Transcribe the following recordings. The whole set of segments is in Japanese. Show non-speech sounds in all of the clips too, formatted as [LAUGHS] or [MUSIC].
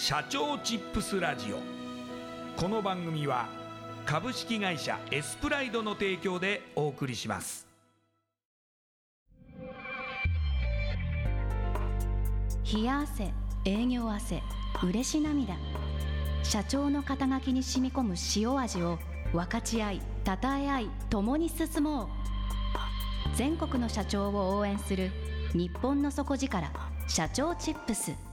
社長チップスラジオ。この番組は株式会社エスプライドの提供でお送りします。冷や汗営業汗嬉し涙。社長の肩書きに染み込む塩味を分かち合いたたえ合い共に進もう。全国の社長を応援する日本の底力社長チップス。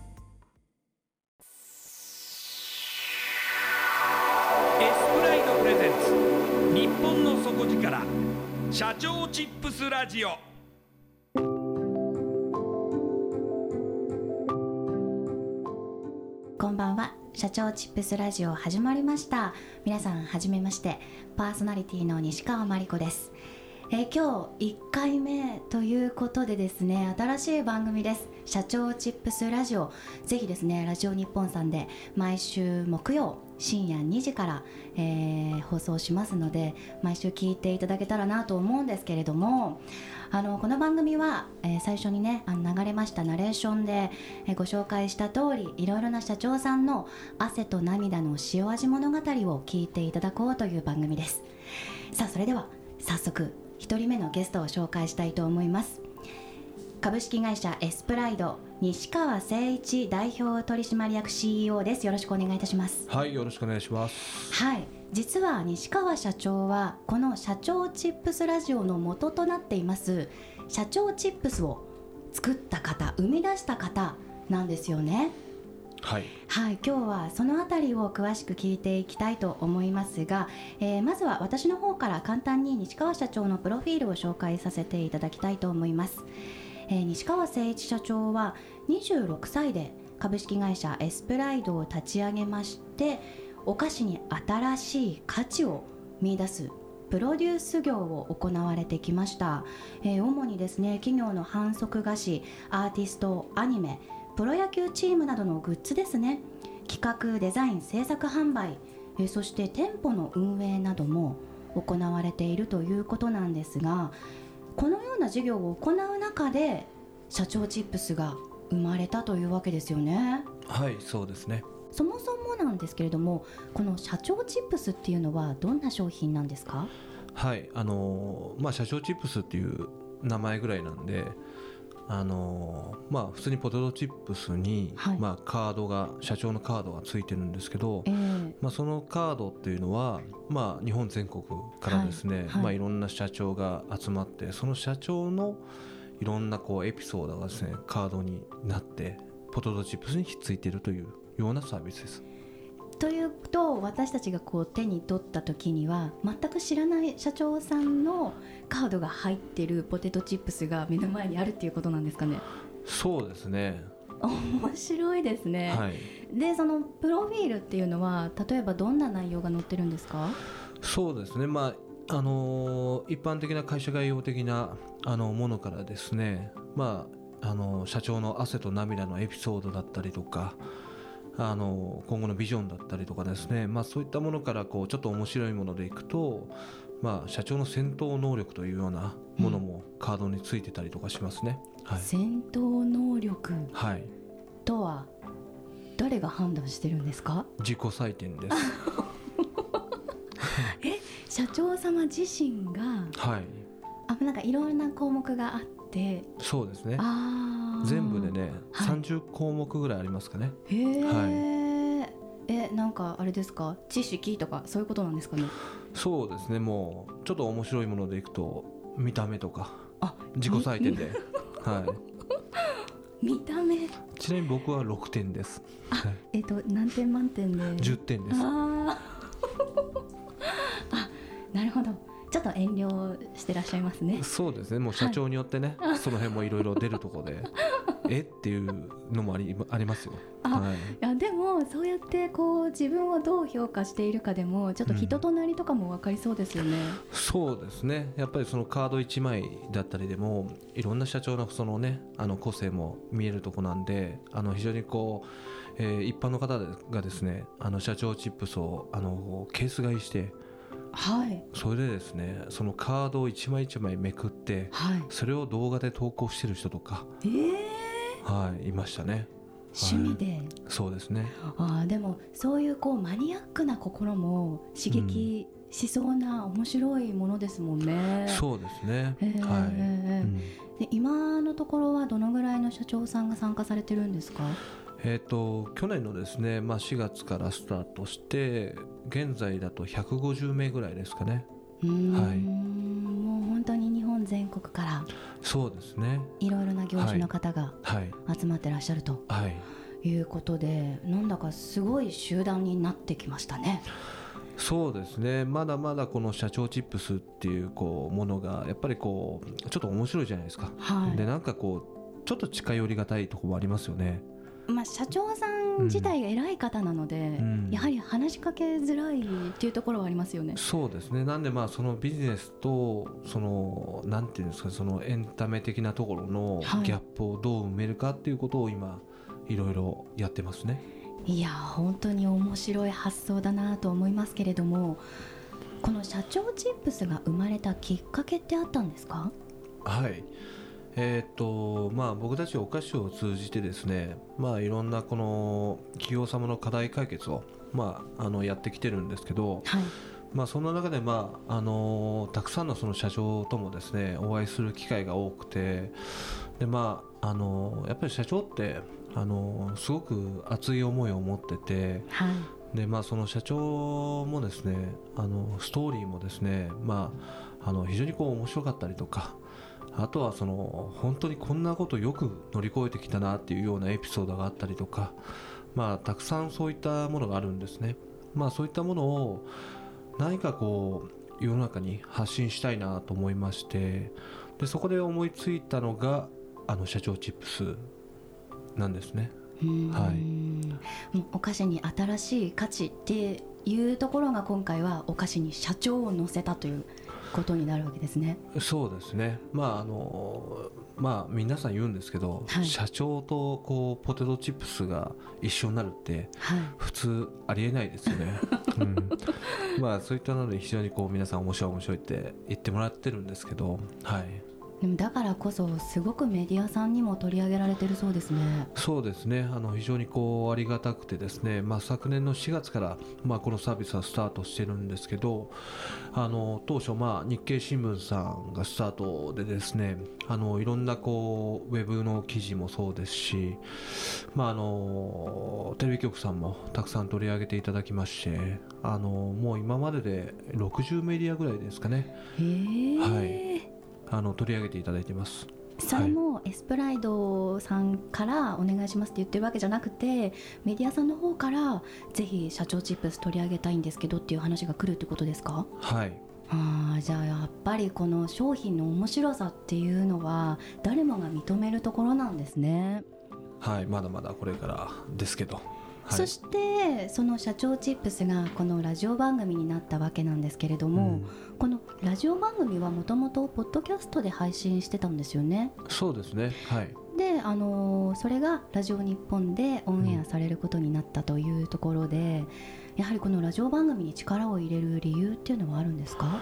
日本の底力社長チップスラジオ。こんばんは社長チップスラジオ始まりました。皆さんはじめましてパーソナリティの西川真理子です。え今日1回目ということでですね新しい番組です。社長チップスラジオ。ぜひですねラジオ日本さんで毎週木曜深夜2時から、えー放送しますので毎週聞いていただけたらなと思うんですけれどもあのこの番組は、えー最初にねあの流れましたナレーションで、えーご紹介した通りいろいろな社長さんの汗と涙の塩味物語を聞いていただこうという番組です。さあそれでは早速1人目のゲストを紹介したいと思います。株式会社エスプライド西川誠一代表取締役 CEO です。よろしくお願いいたします。はい、よろしくお願いします。はい。実は西川社長はこの社長チップスラジオの元となっています。社長チップスを作った方生み出した方なんですよね。はい、はい。今日はそのあたりを詳しく聞いていきたいと思いますが、えーまずは私の方から簡単に西川社長のプロフィールを紹介させていただきたいと思います、えー西川誠一社長は26歳で株式会社エスプライドを立ち上げましてお菓子に新しい価値を見出すプロデュース業を行われてきました、えー主にですね企業の反則菓子アーティストアニメプロ野球チームなどのグッズですね。企画デザイン制作販売、えーそして店舗の運営なども行われているということなんですがこのような事業を行う中で社長チップスが生まれたというわけですよねはい、そうですね。そもそもなんですけれどもこの社長チップスっていうのはどんな商品なんですか？はい、あのーまあ社長チップスっていう名前ぐらいなんで、あのーまあ普通にポテトチップスに、はいまあカードが社長のカードがついてるんですけどえ。ーまあ、そのカードっていうのは、まあ、日本全国からですね、はいはいいまあ、いろんな社長が集まってその社長のいろんなこうエピソードがですねカードになってポテトチップスにひっついているというようなサービスです。というと私たちがこう手に取った時には全く知らない社長さんのカードが入ってるポテトチップスが目の前にあるっていうことなんですかね？そうですね、面白いですね、はい。でそのプロフィールっていうのは例えばどんな内容が載ってるんですか？そうですね、まああのー一般的な会社概要的なあのものからですね、まああの社長の汗と涙のエピソードだったりとか、あの今後のビジョンだったりとかですね、まあ、そういったものからこうちょっと面白いものでいくと、まあ、社長の戦闘能力というようなものもカードについてたりとかしますね。はい、戦闘能力はい、とは誰が判断してるんですか？自己採点です。[LAUGHS] 社長様自身がはい、あなんかいろんな項目があって。そうですね。あー全部でね、はい。30項目ぐらいありますかね。へえ、えなんかあれですか？知識とかそういうことなんですかね？そうですね。もうちょっと面白いものでいくと見た目とかあ自己採点で、は [LAUGHS] 見た目。い。ちなみに僕は6点です。はい。えっと何点満点で？10点です。あなるほど。ちょっと遠慮してらっしゃいますね。そうですね。もう社長によってね、その辺もいろいろ出るところで、え？っていうのもありありますよ。あはい。いやでもそうやってこう自分をどう評価しているかでもちょっと人となりとかも分かりそうですよね、そうですね。やっぱりそのカード1枚だったりでもいろんな社長のそのねあの個性も見えるとこなんであの非常にこう、えー一般の方がですねあの社長チップスをあのケース買いしてはい。それでですねそのカードを1枚1枚めくってはい。それを動画で投稿してる人とか、えー、はい、いましたね。趣味で、そうですね。あーでもそういうこうマニアックな心も刺激しそうな面白いものですもんね、そうですね、えー。はい、えーうん。で今のところはどのぐらいの社長さんが参加されてるんですか？えー、と去年のですね、まあ、4月からスタートして現在だと150名ぐらいですかね。はい本全国からそうですね。いろいろな業種の方がはい。集まってらっしゃるとはい。いうことで、なんだかすごい集団になってきましたね。そうですね。まだまだこの社長チップスっていうこうものがやっぱりこうちょっと面白いじゃないですか、はい。でなんかこうちょっと近寄りがたいところもありますよね。まあ、社長さん自体が偉い方なので、ん。やはり話しかけづらいっていうところはありますよね。そうですね。なんでまあそのビジネスとそのなんていうんですかそのエンタメ的なところのはい。ギャップをどう埋めるかっていうことを今いろいろやってますね。いや本当に面白い発想だなと思いますけれどもこの社長チップスが生まれたきっかけってあったんですか？はいえーっとまあ僕たちお菓子を通じてですねまあいろんなこの企業様の課題解決をまああのやってきてるんですけどはい。まあそんな中でまああのたくさんのその社長ともですねお会いする機会が多くてでまああのやっぱり社長ってあのすごく熱い思いを持っててはい。でまあその社長もですねあのストーリーもですねまああの非常にこう面白かったりとかあとはその本当にこんなことよく乗り越えてきたなっていうようなエピソードがあったりとかまあたくさんそういったものがあるんですね。まあそういったものを何かこう世の中に発信したいなと思いましてでそこで思いついたのがあの社長チップスなんですね。はい。お菓子に新しい価値っていうところが今回はお菓子に社長を乗せたということになるわけですね。そうですね。まああのまあ皆さん言うんですけど、はい。社長とこうポテトチップスが一緒になるってはい。普通ありえないですよね、[LAUGHS] うん、まあそういったので非常にこう皆さん面白い面白いって言ってもらってるんですけどはいでもだからこそすごくメディアさんにも取り上げられてるそうですね。そうですね。あの非常にこうありがたくてですね、まあ、昨年の4月から、まあ、このサービスはスタートしてるんですけどあの当初、まあ、日経新聞さんがスタートでですねあのいろんなこうウェブの記事もそうですし、まあ、あのテレビ局さんもたくさん取り上げていただきましてあのもう今までで60メディアぐらいですかね。はいあの取り上げていただいてます。それもエスプライドさんからお願いしますって言ってるわけじゃなくてメディアさんの方からぜひ社長チップス取り上げたいんですけどっていう話が来るってことですか？はい。あーじゃあやっぱりこの商品の面白さっていうのは誰もが認めるところなんですね、はい、まだまだこれからですけど、はい、そしてその社長チップスがこのラジオ番組になったわけなんですけれども、このラジオ番組はもともとポッドキャストで配信してたんですよね。そうですね。はい。で、あのーそれがラジオ日本でオンエアされることになったというところで、やはりこのラジオ番組に力を入れる理由っていうのはあるんですか？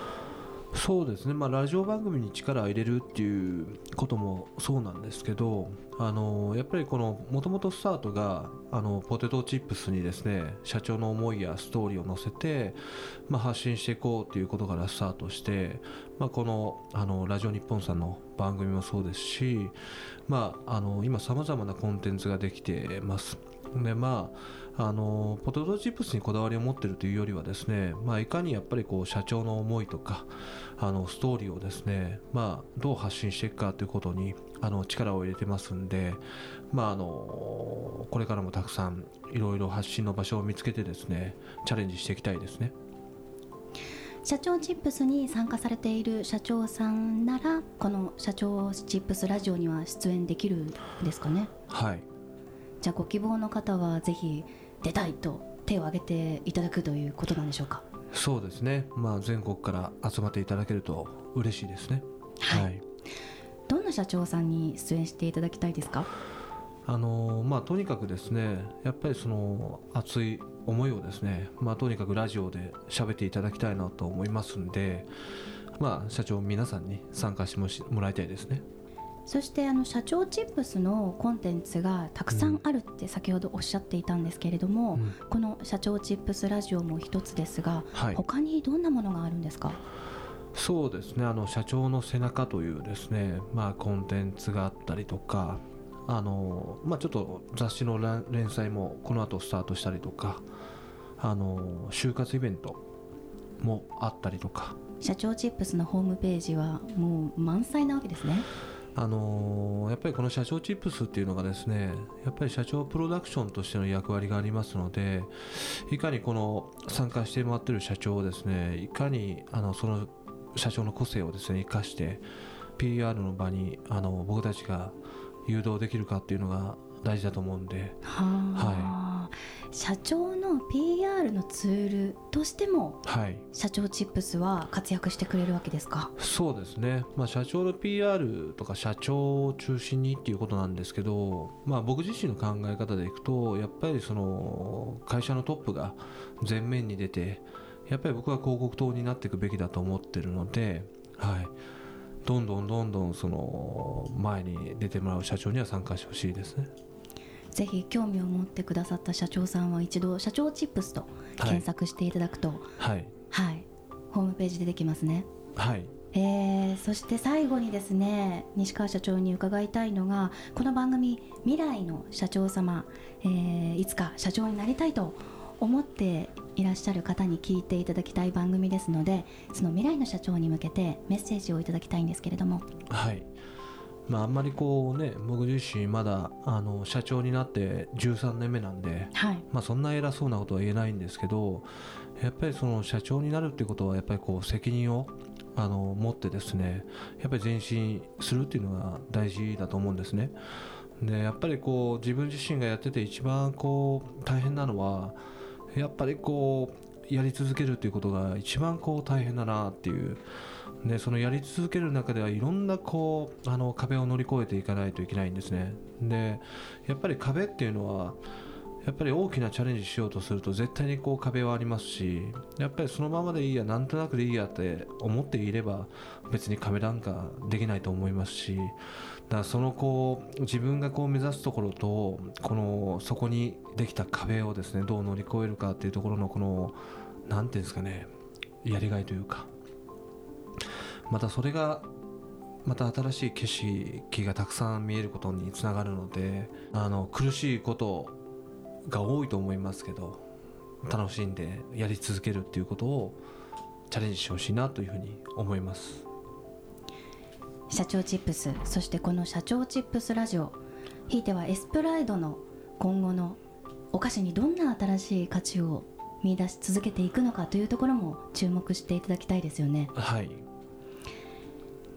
そうですね、まあ、ラジオ番組に力を入れるっていうこともそうなんですけどあのやっぱりこのもともとスタートがあのポテトチップスにですね社長の思いやストーリーを載せて、まあ、発信していこうということからスタートして、まあ、このあのラジオ日本さんの番組もそうですし、まあ、あの今さまざまなコンテンツができてます。でまあ、あのポテトチップスにこだわりを持っているというよりはですね、まあ、いかにやっぱりこう社長の思いとかあのストーリーをですね、まあ、どう発信していくかということにあの力を入れてますんで、まあ、あのこれからもたくさんいろいろ発信の場所を見つけてですねチャレンジしていきたいですね。社長チップスに参加されている社長さんならこの社長チップスラジオには出演できるんですかね？はいじゃあご希望の方はぜひ出たいと手を挙げていただくということなんでしょうか？そうですね、まあ、全国から集まっていただけると嬉しいですね。はい。どんな社長さんに出演していただきたいですか？あのまあ、とにかくですねやっぱりその熱い思いをですね、まあ、とにかくラジオで喋っていただきたいなと思いますんで、まあ、社長皆さんに参加してもらいたいですねそしてあの社長チップスのコンテンツがたくさんあるって先ほどおっしゃっていたんですけれども、うん。この社長チップスラジオも一つですが、はい。他にどんなものがあるんですか？そうですね。あの社長の背中というですね、まあ、コンテンツがあったりとかあの、まあ、ちょっと雑誌のら連載もこの後スタートしたりとかあの就活イベントもあったりとか。社長チップスのホームページはもう満載なわけですねあのーやっぱりこの社長チップスっていうのがですねやっぱり社長プロダクションとしての役割がありますのでいかにこの参加してもらっている社長をですねいかにあのその社長の個性をですね生かして PR の場にあの僕たちが誘導できるかっていうのが大事だと思うんで。はあ、社長の PR のツールとしてもはい。社長チップスは活躍してくれるわけですか？そうですね、まあ、社長の PR とか社長を中心にっていうことなんですけど、まあ、僕自身の考え方でいくとやっぱりその会社のトップが前面に出てやっぱり僕は広告塔になっていくべきだと思ってるので、はい、どんどんどんどんその前に出てもらう社長には参加してほしいですね。ぜひ興味を持ってくださった社長さんは一度社長チップスと検索していただくとはい、はい、ホームページ出てきますね。はい。えーそして最後にですね西川社長に伺いたいのがこの番組「未来の社長様、えーいつか社長になりたい」と思っていらっしゃる方に聞いていただきたい番組ですのでその未来の社長に向けてメッセージをいただきたいんですけれども。はいまあ、あんまりこうね僕自身まだあの社長になって13年目なんで、はい。まあ、そんな偉そうなことは言えないんですけどやっぱりその社長になるっていうことはやっぱりこう責任をあの持ってですねやっぱり前進するっていうのが大事だと思うんですね。でやっぱりこう自分自身がやってて一番こう大変なのはやっぱりこうやり続けるっていうことが一番こう大変だなっていうでそのやり続ける中ではいろんなこうあの壁を乗り越えていかないといけないんですね。でやっぱり壁っていうのはやっぱり大きなチャレンジしようとすると絶対にこう壁はありますしやっぱりそのままでいいやなんとなくでいいやって思っていれば別に壁なんかできないと思いますしだからそのこう自分がこう目指すところとこのそこにできた壁をですねどう乗り越えるかっていうところのこのなんていうんですかねやりがいというかまたそれがまた新しい景色がたくさん見えることにつながるのであの苦しいことが多いと思いますけど楽しんでやり続けるっていうことをチャレンジしてほしいなというふうに思います。社長チップスそしてこの社長チップスラジオひいてはエスプライドの今後のお菓子にどんな新しい価値を見出し続けていくのかというところも注目していただきたいですよね。はい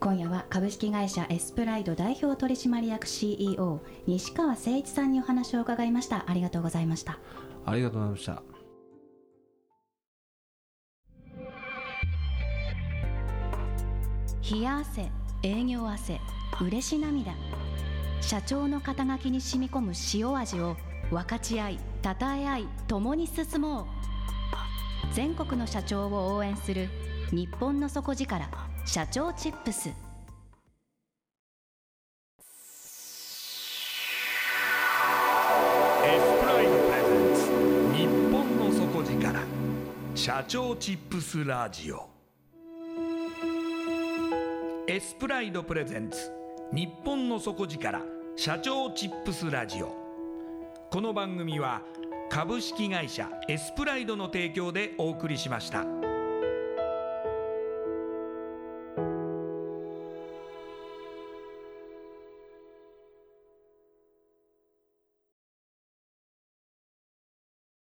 今夜は株式会社エスプライド代表取締役 CEO 西川誠一さんにお話を伺いました。ありがとうございました。ありがとうございました。冷や汗営業汗嬉し涙。社長の肩書きに染み込む塩味を分かち合い称え合い共に進もう。全国の社長を応援する日本の底力社長チップス。日本の底力社長チップスラジオ。エスプライドプレゼンツ日本の底力社長チップスラジオ。この番組は株式会社エスプライドの提供でお送りしました。